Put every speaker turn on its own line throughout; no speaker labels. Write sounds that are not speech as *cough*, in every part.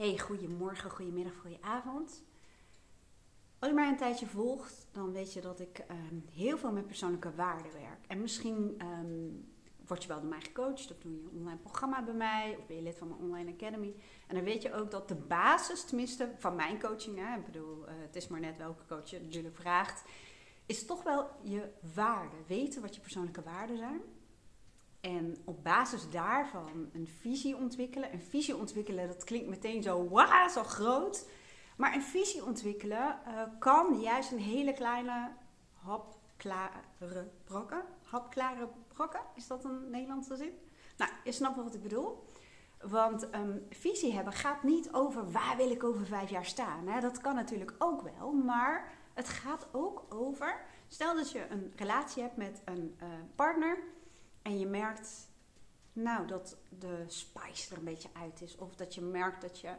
Hey, goedemorgen, goedemiddag, goedenavond. Als je mij een tijdje volgt, dan weet je dat ik ehm, heel veel met persoonlijke waarden werk. En misschien ehm, word je wel door mij gecoacht, of doe je een online programma bij mij, of ben je lid van mijn online academy. En dan weet je ook dat de basis, tenminste van mijn coaching, hè, ik bedoel, uh, het is maar net welke coach je natuurlijk vraagt, is toch wel je waarden. Weten wat je persoonlijke waarden zijn. En op basis daarvan een visie ontwikkelen. Een visie ontwikkelen, dat klinkt meteen zo, wauw, zo groot. Maar een visie ontwikkelen uh, kan juist een hele kleine hapklare brokken. Hapklare brokken, is dat een Nederlandse zin? Nou, je snapt wel wat ik bedoel. Want um, visie hebben gaat niet over waar wil ik over vijf jaar staan. Hè? Dat kan natuurlijk ook wel, maar het gaat ook over. Stel dat je een relatie hebt met een uh, partner en je merkt, nou, dat de spice er een beetje uit is. Of dat je merkt dat je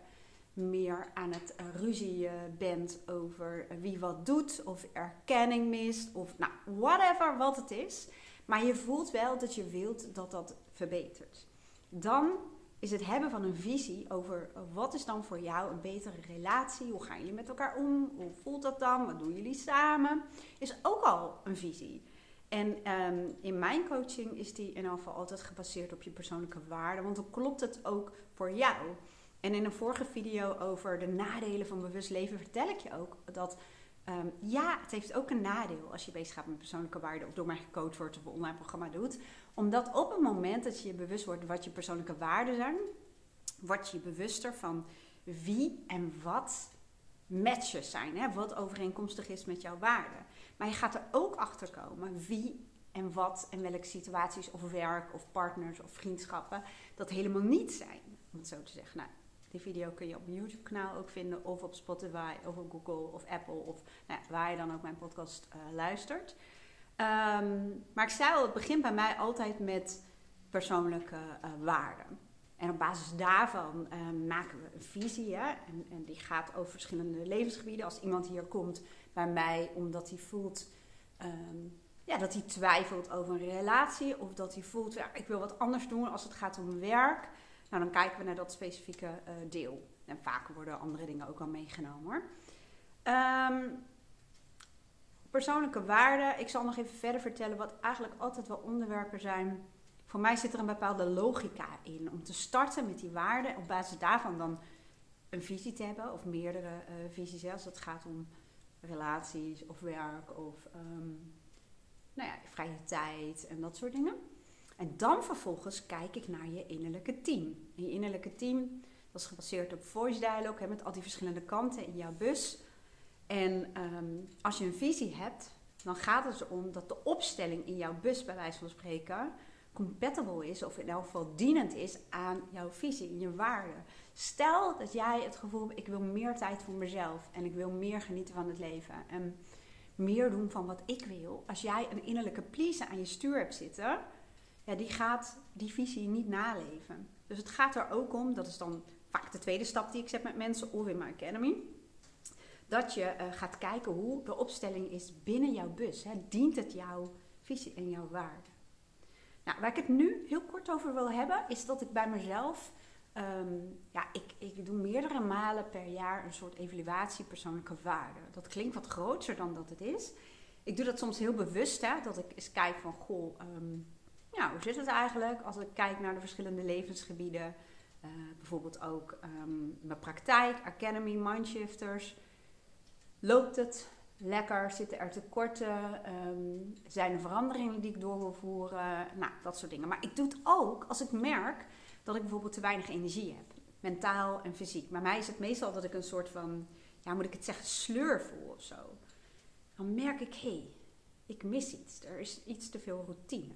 meer aan het uh, ruzie bent over wie wat doet. Of erkenning mist. Of nou, whatever wat het is. Maar je voelt wel dat je wilt dat dat verbetert. Dan is het hebben van een visie over wat is dan voor jou een betere relatie? Hoe gaan jullie met elkaar om? Hoe voelt dat dan? Wat doen jullie samen? Is ook al een visie. En ehm, in mijn coaching is die in geval altijd gebaseerd op je persoonlijke waarden. Want dan klopt het ook voor jou. En in een vorige video over de nadelen van bewust leven vertel ik je ook dat ehm, ja, het heeft ook een nadeel als je bezig gaat met persoonlijke waarden of door mij gecoacht wordt of een online programma doet. Omdat op het moment dat je je bewust wordt wat je persoonlijke waarden zijn, word je bewuster van wie en wat matches zijn. Hè? Wat overeenkomstig is met jouw waarden. Maar je gaat er ook achter komen wie en wat en welke situaties of werk of partners of vriendschappen dat helemaal niet zijn. Om het zo te zeggen. Nou, die video kun je op mijn YouTube kanaal ook vinden of op Spotify of op Google of Apple of nou, waar je dan ook mijn podcast uh, luistert. Um, maar ik zei al, het begint bij mij altijd met persoonlijke uh, waarden. En op basis daarvan uh, maken we een visie. Hè? En, en, die gaat over verschillende levensgebieden. Als iemand hier komt bij mij omdat hij voelt um, ja, dat hij twijfelt over een relatie. Of dat hij voelt, ja, ik wil wat anders doen als het gaat om werk. Nou, dan kijken we naar dat specifieke uh, deel. En vaker worden andere dingen ook al meegenomen hoor. Um, persoonlijke waarden. Ik zal nog even verder vertellen wat eigenlijk altijd wel onderwerpen zijn voor mij zit er een bepaalde logica in om te starten met die waarden. Op basis daarvan dan een visie te hebben of meerdere uh, visies. Als het gaat om relaties of werk of um, nou ja, vrije tijd en dat soort dingen. En dan vervolgens kijk ik naar je innerlijke team. Je innerlijke team, dat is gebaseerd op voice dialogue, hè, met al die verschillende kanten in jouw bus. En um, als je een visie hebt, dan gaat het erom dat de opstelling in jouw bus, bij wijze van spreken, compatible is, of in elk geval dienend is aan jouw visie je waarden. Stel dat jij het gevoel hebt, ik wil meer tijd voor mezelf en ik wil meer genieten van het leven en meer doen van wat ik wil. Als jij een innerlijke pleaser aan je stuur hebt zitten, ja, die gaat die visie niet naleven. Dus het gaat er ook om, dat is dan vaak de tweede stap die ik zet met mensen of in mijn academy. Dat je uh, gaat kijken hoe de opstelling is binnen jouw bus. Hè. Dient het jouw visie en jouw waarden? Nou, waar ik het nu heel kort over wil hebben, is dat ik bij mezelf, um, ja, ik, ik doe meerdere malen per jaar een soort evaluatie persoonlijke waarden. Dat klinkt wat groter dan dat het is. Ik doe dat soms heel bewust, hè, dat ik eens kijk van, goh, um, ja, hoe zit het eigenlijk als ik kijk naar de verschillende levensgebieden. Uh, bijvoorbeeld ook um, mijn praktijk, Academy, Mindshifters. Loopt het? Lekker, zitten er tekorten, um, zijn er veranderingen die ik door wil voeren, nou, dat soort dingen. Maar ik doe het ook als ik merk dat ik bijvoorbeeld te weinig energie heb, mentaal en fysiek. Bij mij is het meestal dat ik een soort van, ja, moet ik het zeggen, sleur voel of zo. Dan merk ik, hé, hey, ik mis iets, er is iets te veel routine.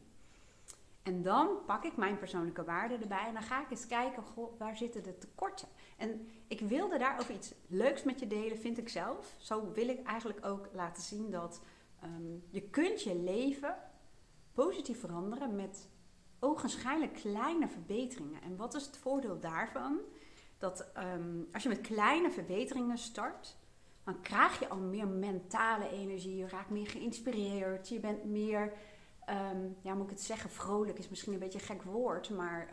En dan pak ik mijn persoonlijke waarden erbij en dan ga ik eens kijken, waar zitten de tekorten? En ik wilde daarover iets leuks met je delen, vind ik zelf. Zo wil ik eigenlijk ook laten zien dat um, je kunt je leven positief veranderen met ogenschijnlijk kleine verbeteringen. En wat is het voordeel daarvan? Dat um, als je met kleine verbeteringen start, dan krijg je al meer mentale energie, je raakt meer geïnspireerd, je bent meer, um, ja moet ik het zeggen, vrolijk is misschien een beetje een gek woord, maar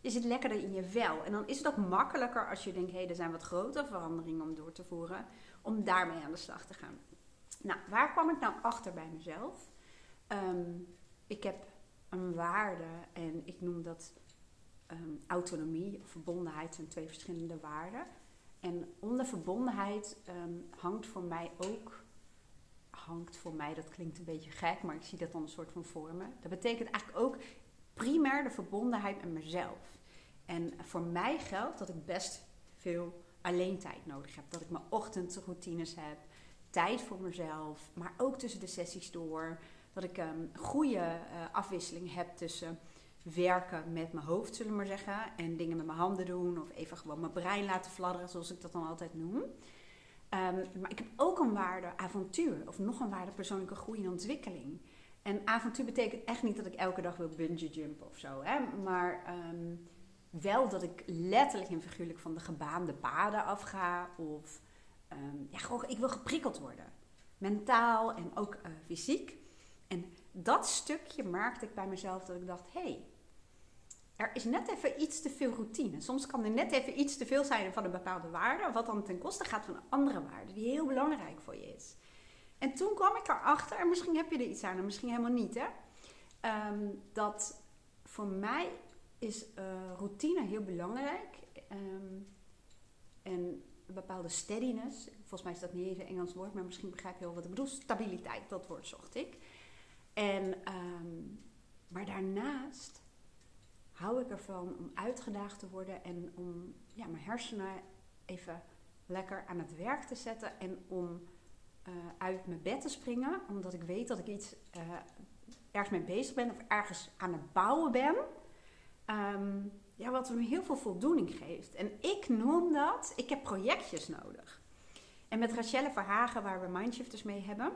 je zit lekkerder in je vel. En dan is het ook makkelijker als je denkt, hé, hey, er zijn wat grote veranderingen om door te voeren, om daarmee aan de slag te gaan. Nou, waar kwam ik nou achter bij mezelf? Ehm, ik heb een waarde en ik noem dat autonomie verbondenheid zijn twee verschillende waarden. En onder verbondenheid hangt voor mij ook, hangt voor mij, dat klinkt een beetje gek, maar ik zie dat dan een soort van vormen. Dat betekent eigenlijk ook primair de verbondenheid met mezelf. En voor mij geldt dat ik best veel alleen tijd nodig heb. Dat ik mijn ochtendroutines heb, tijd voor mezelf, maar ook tussen de sessies door. Dat ik een goede uh, afwisseling heb tussen werken met mijn hoofd, zullen we maar zeggen. En dingen met mijn handen doen. Of even gewoon mijn brein laten fladderen, zoals ik dat dan altijd noem. Um, maar ik heb ook een waarde avontuur. Of nog een waarde persoonlijke groei en ontwikkeling. En avontuur betekent echt niet dat ik elke dag wil bungee jumpen of zo. Hè? Maar um, wel dat ik letterlijk en figuurlijk van de gebaande paden afga. Of um, ja, gewoon, ik wil geprikkeld worden. Mentaal en ook uh, fysiek. En dat stukje maakte ik bij mezelf dat ik dacht: hé, hey, er is net even iets te veel routine. Soms kan er net even iets te veel zijn van een bepaalde waarde, wat dan ten koste gaat van een andere waarde die heel belangrijk voor je is. En toen kwam ik erachter, en misschien heb je er iets aan, en misschien helemaal niet, hè, um, dat voor mij is uh, routine heel belangrijk. Um, en een bepaalde steadiness. Volgens mij is dat niet eens een Engels woord, maar misschien begrijp je wel wat ik bedoel. Stabiliteit, dat woord zocht ik. En, um, maar daarnaast hou ik ervan om uitgedaagd te worden en om ja, mijn hersenen even lekker aan het werk te zetten en om uh, uit mijn bed te springen, omdat ik weet dat ik iets uh, ergens mee bezig ben of ergens aan het bouwen ben. Um, ja, wat me heel veel voldoening geeft. En ik noem dat, ik heb projectjes nodig. En met Rachelle Verhagen, waar we Mindshifters mee hebben,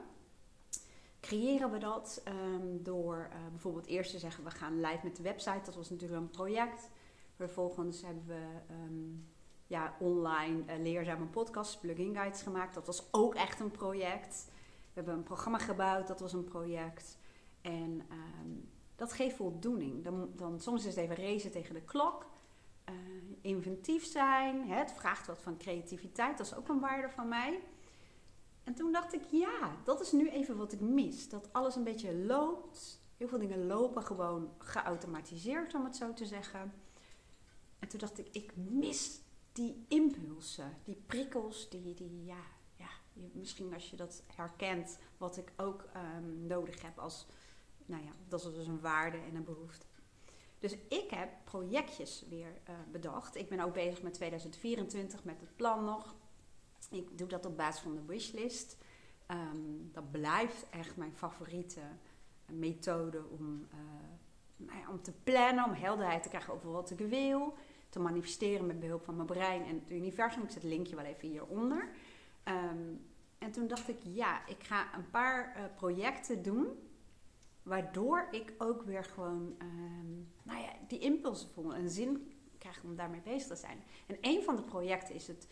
creëren we dat um, door uh, bijvoorbeeld eerst te zeggen, we gaan live met de website. Dat was natuurlijk een project. Vervolgens hebben we um, ja, online uh, leerzame podcasts, plugin guides gemaakt. Dat was ook echt een project. We hebben een programma gebouwd, dat was een project. En um, dat geeft voldoening. Dan, dan, soms is het even racen tegen de klok. Uh, inventief zijn. Hè, het vraagt wat van creativiteit. Dat is ook een waarde van mij. En toen dacht ik, ja, dat is nu even wat ik mis. Dat alles een beetje loopt. Heel veel dingen lopen gewoon geautomatiseerd, om het zo te zeggen. En toen dacht ik, ik mis die impulsen, die prikkels, die, die ja, ja, misschien als je dat herkent, wat ik ook um, nodig heb als, nou ja, dat is dus een waarde en een behoefte. Dus ik heb projectjes weer uh, bedacht. Ik ben ook bezig met 2024 met het plan nog. Ik doe dat op basis van de wishlist. Um, dat blijft echt mijn favoriete methode om, uh, nou om te plannen, om helderheid te krijgen over wat ik wil. Te manifesteren met behulp van mijn brein en het universum. Ik zet het linkje wel even hieronder. Um, en toen dacht ik, ja, ik ga een paar uh, projecten doen. Waardoor ik ook weer gewoon um, nou ja, die impulsen voel en zin krijg om daarmee bezig te zijn. En een van de projecten is het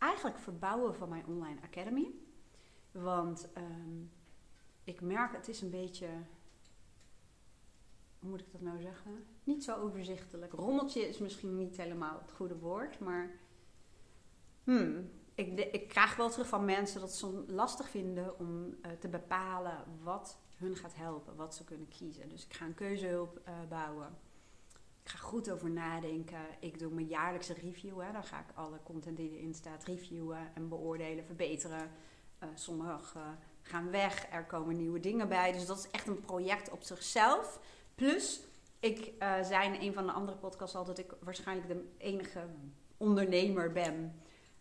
eigenlijk verbouwen van mijn online academy. Want um, ik merk, het is een beetje, hoe moet ik dat nou zeggen? Niet zo overzichtelijk. Rommeltje is misschien niet helemaal het goede woord, maar hmm, ik, ik krijg wel terug van mensen dat ze het lastig vinden om uh, te bepalen wat hun gaat helpen, wat ze kunnen kiezen. Dus ik ga een keuzehulp uh, bouwen. Ik ga goed over nadenken. Ik doe mijn jaarlijkse review. Hè. Dan ga ik alle content die erin staat reviewen en beoordelen, verbeteren. Uh, sommige gaan weg, er komen nieuwe dingen bij. Dus dat is echt een project op zichzelf. Plus, ik uh, zei in een van de andere podcasts al dat ik waarschijnlijk de enige ondernemer ben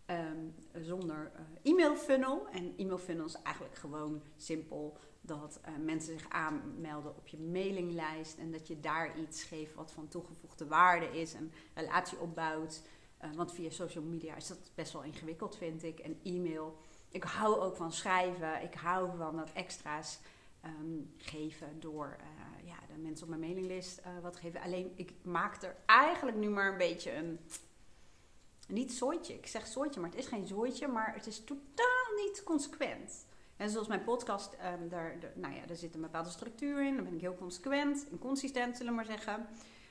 um, zonder uh, e-mail funnel. En e-mail funnel is eigenlijk gewoon simpel dat uh, mensen zich aanmelden op je mailinglijst en dat je daar iets geeft wat van toegevoegde waarde is en relatie opbouwt. Uh, want via social media is dat best wel ingewikkeld, vind ik. En e-mail. Ik hou ook van schrijven. Ik hou van dat extra's um, geven door uh, ja, de mensen op mijn mailinglist wat geven. Alleen ik maak er eigenlijk nu maar een beetje een. Niet zooitje. Ik zeg zooitje, maar het is geen zooitje. Maar het is totaal niet consequent. En zoals mijn podcast, um, daar, nou ja, daar zit een bepaalde structuur in. Dan ben ik heel consequent en consistent, zullen we maar zeggen.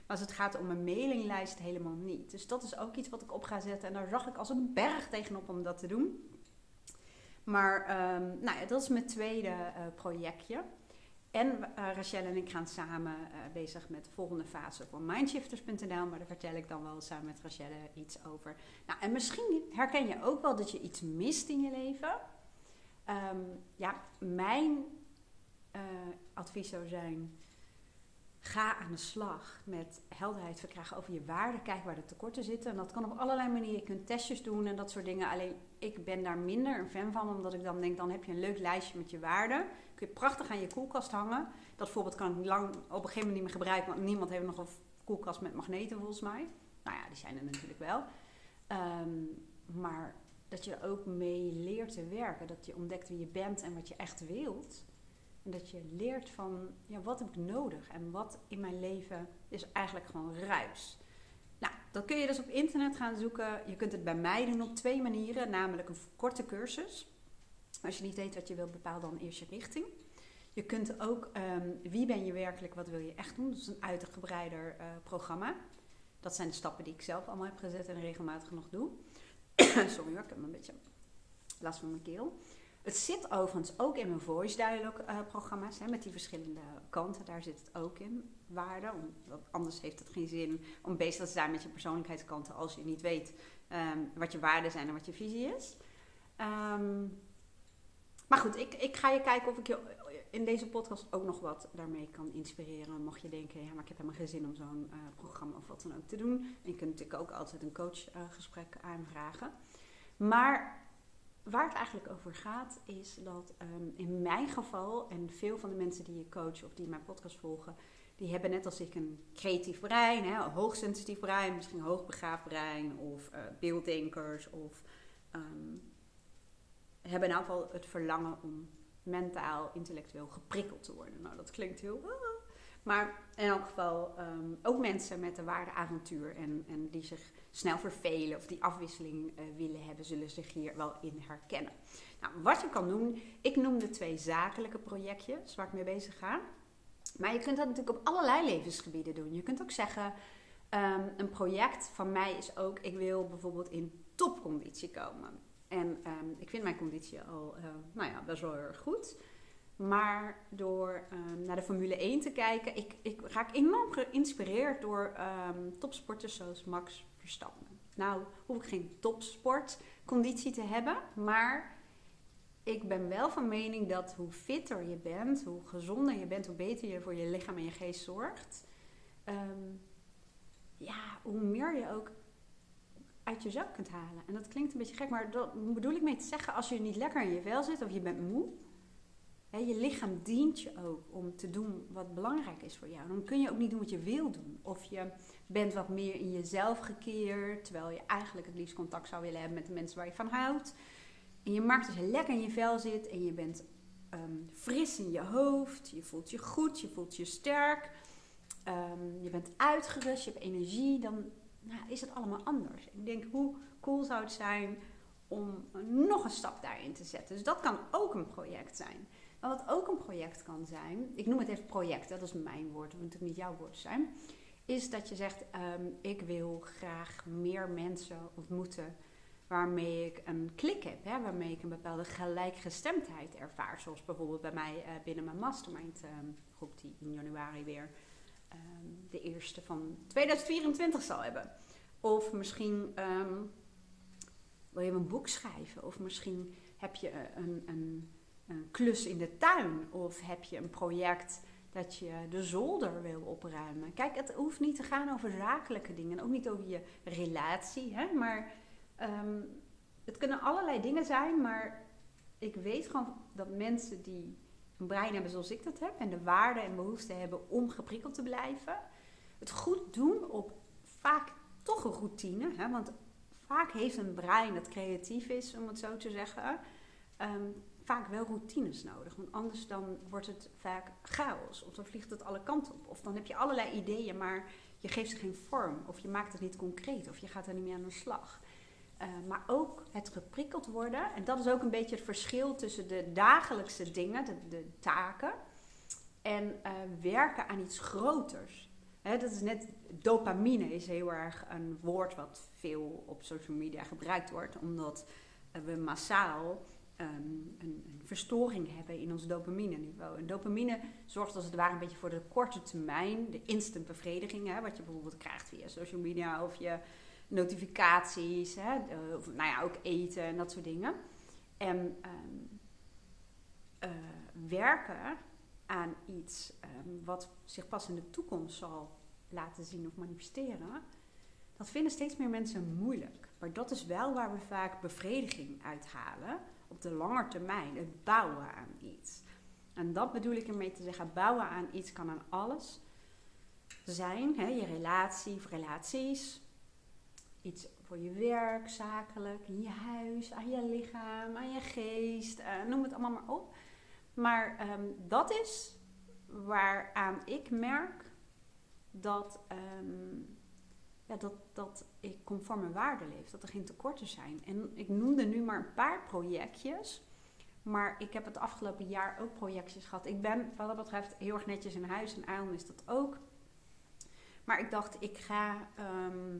als het gaat om een mailinglijst, helemaal niet. Dus dat is ook iets wat ik op ga zetten. En daar zag ik als een berg tegenop om dat te doen. Maar um, nou ja, dat is mijn tweede uh, projectje. En uh, Rachel en ik gaan samen uh, bezig met de volgende fase van mindshifters.nl. Maar daar vertel ik dan wel samen met Rachel iets over. Nou, en misschien herken je ook wel dat je iets mist in je leven. Um, ja, mijn uh, advies zou zijn: ga aan de slag met helderheid verkrijgen over je waarde. Kijk waar de tekorten zitten. En dat kan op allerlei manieren. Je kunt testjes doen en dat soort dingen. Alleen ik ben daar minder een fan van, omdat ik dan denk: dan heb je een leuk lijstje met je waarden. Kun je prachtig aan je koelkast hangen. Dat voorbeeld kan ik lang op een gegeven moment niet meer gebruiken, want niemand heeft nog een koelkast met magneten volgens mij. Nou ja, die zijn er natuurlijk wel. Um, maar dat je er ook mee leert te werken. Dat je ontdekt wie je bent en wat je echt wilt. En dat je leert van, ja, wat heb ik nodig? En wat in mijn leven is eigenlijk gewoon ruis. Nou, dat kun je dus op internet gaan zoeken. Je kunt het bij mij doen op twee manieren. Namelijk een korte cursus. Als je niet weet wat je wilt, bepaal dan eerst je richting. Je kunt ook um, wie ben je werkelijk, wat wil je echt doen. Dat is een uitgebreider uh, programma. Dat zijn de stappen die ik zelf allemaal heb gezet en regelmatig nog doe. *coughs* Sorry hoor, ik heb een beetje last van mijn keel. Het zit overigens ook in mijn voice dialogue uh, programma's, hè, met die verschillende kanten. Daar zit het ook in, waarde. Anders heeft het geen zin om bezig te zijn met je persoonlijkheidskanten als je niet weet um, wat je waarden zijn en wat je visie is. Um, maar goed, ik, ik ga je kijken of ik je in deze podcast ook nog wat daarmee kan inspireren. Mocht je denken, ja, maar ik heb helemaal geen zin om zo'n uh, programma of wat dan ook te doen. En je kunt natuurlijk ook altijd een coachgesprek uh, aanvragen. Maar waar het eigenlijk over gaat, is dat um, in mijn geval, en veel van de mensen die je coach of die mijn podcast volgen, die hebben net als ik een creatief brein, hè, een hoogsensitief brein, misschien een hoogbegaafd brein, of uh, beelddenkers, of um, hebben in elk geval het verlangen om mentaal, intellectueel geprikkeld te worden. Nou, dat klinkt heel. Ah. Maar in elk geval um, ook mensen met een waardeavontuur en, en die zich snel vervelen of die afwisseling uh, willen hebben, zullen zich hier wel in herkennen. Nou, wat je kan doen, ik noem de twee zakelijke projectjes waar ik mee bezig ga. Maar je kunt dat natuurlijk op allerlei levensgebieden doen. Je kunt ook zeggen, um, een project van mij is ook, ik wil bijvoorbeeld in topconditie komen. En um, ik vind mijn conditie al uh, nou ja, best wel erg goed. Maar door um, naar de Formule 1 te kijken, ik, ik raak enorm geïnspireerd door um, topsporters zoals Max Verstappen. Nou, hoef ik geen topsportconditie te hebben, maar ik ben wel van mening dat hoe fitter je bent, hoe gezonder je bent, hoe beter je voor je lichaam en je geest zorgt, ja, hoe meer je ook uit je zak kunt halen. En dat klinkt een beetje gek, maar dat bedoel ik mee te zeggen, als je niet lekker in je vel zit of je bent moe, hè, je lichaam dient je ook om te doen wat belangrijk is voor jou. Dan kun je ook niet doen wat je wil doen. Of je bent wat meer in jezelf gekeerd, terwijl je eigenlijk het liefst contact zou willen hebben met de mensen waar je van houdt. En je maakt dat je lekker in je vel zit en je bent um, fris in je hoofd, je voelt je goed, je voelt je sterk. Um, je bent uitgerust, je hebt energie, dan nou, is het allemaal anders. Ik denk, hoe cool zou het zijn om nog een stap daarin te zetten. Dus dat kan ook een project zijn. Maar wat ook een project kan zijn, ik noem het even project, dat is mijn woord, dat moet natuurlijk niet jouw woord zijn, is dat je zegt, um, ik wil graag meer mensen ontmoeten waarmee ik een klik heb, hè, waarmee ik een bepaalde gelijkgestemdheid ervaar. Zoals bijvoorbeeld bij mij uh, binnen mijn mastermind um, groep die in januari weer um, de eerste van 2024 zal hebben. Of misschien um, wil je een boek schrijven. Of misschien heb je een, een, een, klus in de tuin. Of heb je een project dat je de zolder wil opruimen. Kijk, het hoeft niet te gaan over zakelijke dingen. Ook niet over je relatie. Hè? Maar um, het kunnen allerlei dingen zijn. Maar ik weet gewoon dat mensen die een brein hebben zoals ik dat heb en de waarde en behoefte hebben om geprikkeld te blijven. Het goed doen op vaak toch een routine, hè, want vaak heeft een brein dat creatief is, om het zo te zeggen, um, vaak wel routines nodig. Want anders dan wordt het vaak chaos of dan vliegt het alle kanten op. Of dan heb je allerlei ideeën, maar je geeft ze geen vorm of je maakt het niet concreet of je gaat er niet meer aan de slag. Uh, maar ook het geprikkeld worden. En dat is ook een beetje het verschil tussen de dagelijkse dingen, de, taken, en uh, werken aan iets groters. Dat is net, dopamine is heel erg een woord wat veel op social media gebruikt wordt, omdat we massaal ehm, een, verstoring hebben in ons dopamine niveau. En dopamine zorgt als het ware een beetje voor de korte termijn, de instant bevrediging, wat je bijvoorbeeld krijgt via social media of je notificaties, hè, of nou ja, ook eten en dat soort dingen. En ehm, eh, werken aan iets ehm, wat zich pas in de toekomst zal laten zien of manifesteren, dat vinden steeds meer mensen moeilijk. Maar dat is wel waar we vaak bevrediging uithalen op de lange termijn, het bouwen aan iets. En dat bedoel ik ermee te zeggen, bouwen aan iets kan aan alles zijn. Hè? Je relatie of relaties, iets voor je werk, zakelijk, in je huis, aan je lichaam, aan je geest, uh, noem het allemaal maar op. Maar ehm, dat is waaraan ik merk dat, ehm, ja, dat, dat ik conform mijn waarde leef. Dat er geen tekorten zijn. En ik noemde nu maar een paar projectjes. Maar ik heb het afgelopen jaar ook projectjes gehad. Ik ben wat dat betreft heel erg netjes in huis. En Aaron is dat ook. Maar ik dacht, ik ga... Ehm,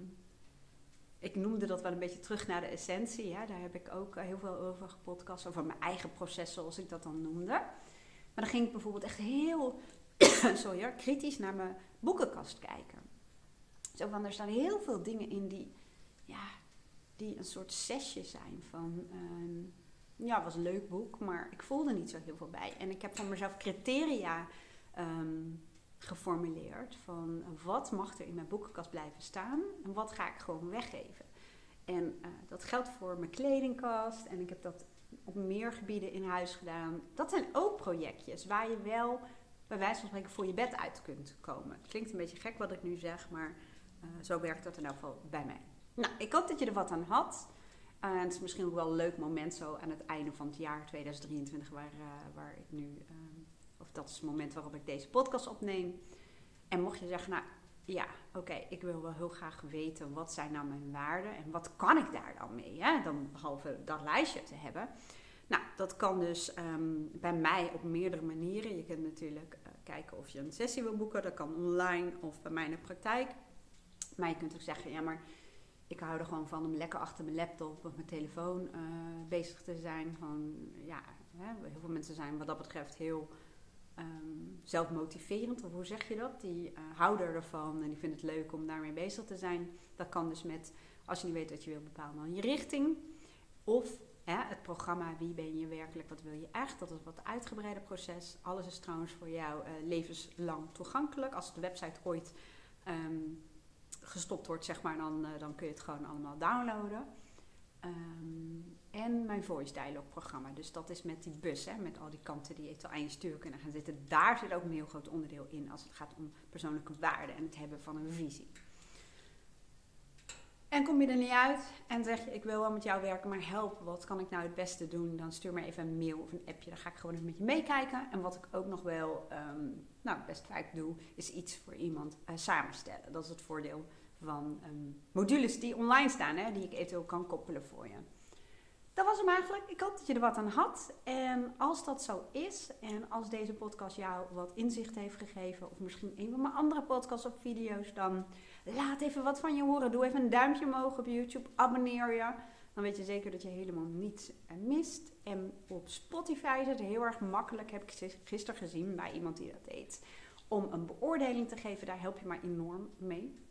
ik noemde dat wel een beetje terug naar de essentie. Ja. Daar heb ik ook heel veel over gepodcast. Over mijn eigen proces, zoals ik dat dan noemde. Maar dan ging ik bijvoorbeeld echt heel *clears throat* sorry, kritisch naar mijn boekenkast kijken. Zo van, er staan heel veel dingen in die, ja, die een soort sesje zijn van... Um, ja, was een leuk boek, maar ik voelde niet zo heel veel bij. En ik heb voor mezelf criteria um, geformuleerd van wat mag er in mijn boekenkast blijven staan en wat ga ik gewoon weggeven. En uh, dat geldt voor mijn kledingkast en ik heb dat op meer gebieden in huis gedaan. Dat zijn ook projectjes waar je wel bij wijze van spreken voor je bed uit kunt komen. Klinkt een beetje gek wat ik nu zeg, maar uh, zo werkt dat in elk geval bij mij. Nou, ik hoop dat je er wat aan had. Uh, het is misschien ook wel een leuk moment zo aan het einde van het jaar 2023, waar, waar ik nu, dat is het moment waarop ik deze podcast opneem. En mocht je zeggen, nou ja, oké, ik wil wel heel graag weten wat zijn nou mijn waarden en wat kan ik daar dan mee, hè? dan behalve dat lijstje te hebben. Nou, dat kan dus um, bij mij op meerdere manieren. Je kunt natuurlijk uh, kijken of je een sessie wil boeken. Dat kan online of bij mij in de praktijk. Maar je kunt ook zeggen, ja, maar ik hou er gewoon van om lekker achter mijn laptop of mijn telefoon uh, bezig te zijn. Gewoon, ja, hè, heel veel mensen zijn wat dat betreft heel um, zelfmotiverend. Of hoe zeg je dat? Die uh, houden ervan en die vinden het leuk om daarmee bezig te zijn. Dat kan dus met, als je niet weet wat je wil bepalen, dan je richting. Of het programma Wie ben je werkelijk, wat wil je echt? Dat is wat uitgebreider proces. Alles is trouwens voor jou uh, levenslang toegankelijk. Als de website ooit um, gestopt wordt, zeg maar, dan, uh, dan kun je het gewoon allemaal downloaden. Um, en mijn voice dialogue programma. Dus dat is met die bus, hè, met al die kanten die je aan je stuur kunnen gaan zitten. Daar zit ook een heel groot onderdeel in als het gaat om persoonlijke waarden en het hebben van een visie. En kom je er niet uit en zeg je, ik wil wel met jou werken, maar help, wat kan ik nou het beste doen? Dan stuur me even een mail of een appje, dan ga ik gewoon even met je meekijken. En wat ik ook nog wel, um, nou best vaak doe, is iets voor iemand uh, samenstellen. Dat is het voordeel van um, modules die online staan, hè, die ik eventueel kan koppelen voor je. Dat was hem eigenlijk. Ik hoop dat je er wat aan had. En als dat zo is, en als deze podcast jou wat inzicht heeft gegeven, of misschien een van mijn andere podcasts of video's, dan laat even wat van je horen. Doe even een duimpje omhoog op YouTube. Abonneer je. Dan weet je zeker dat je helemaal niets mist. En op Spotify is het heel erg makkelijk, heb ik gisteren gezien bij iemand die dat deed, om een beoordeling te geven. Daar help je mij enorm mee.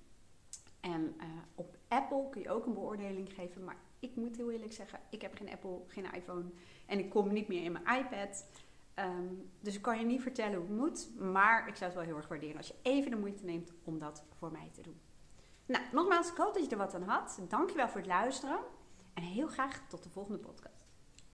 En uh, op Apple kun je ook een beoordeling geven, maar ik moet heel eerlijk zeggen, ik heb geen Apple, geen iPhone en ik kom niet meer in mijn iPad. Um, dus ik kan je niet vertellen hoe het moet, maar ik zou het wel heel erg waarderen als je even de moeite neemt om dat voor mij te doen. Nou, nogmaals, ik hoop dat je er wat aan had. Dankjewel voor het luisteren en heel graag tot de volgende podcast.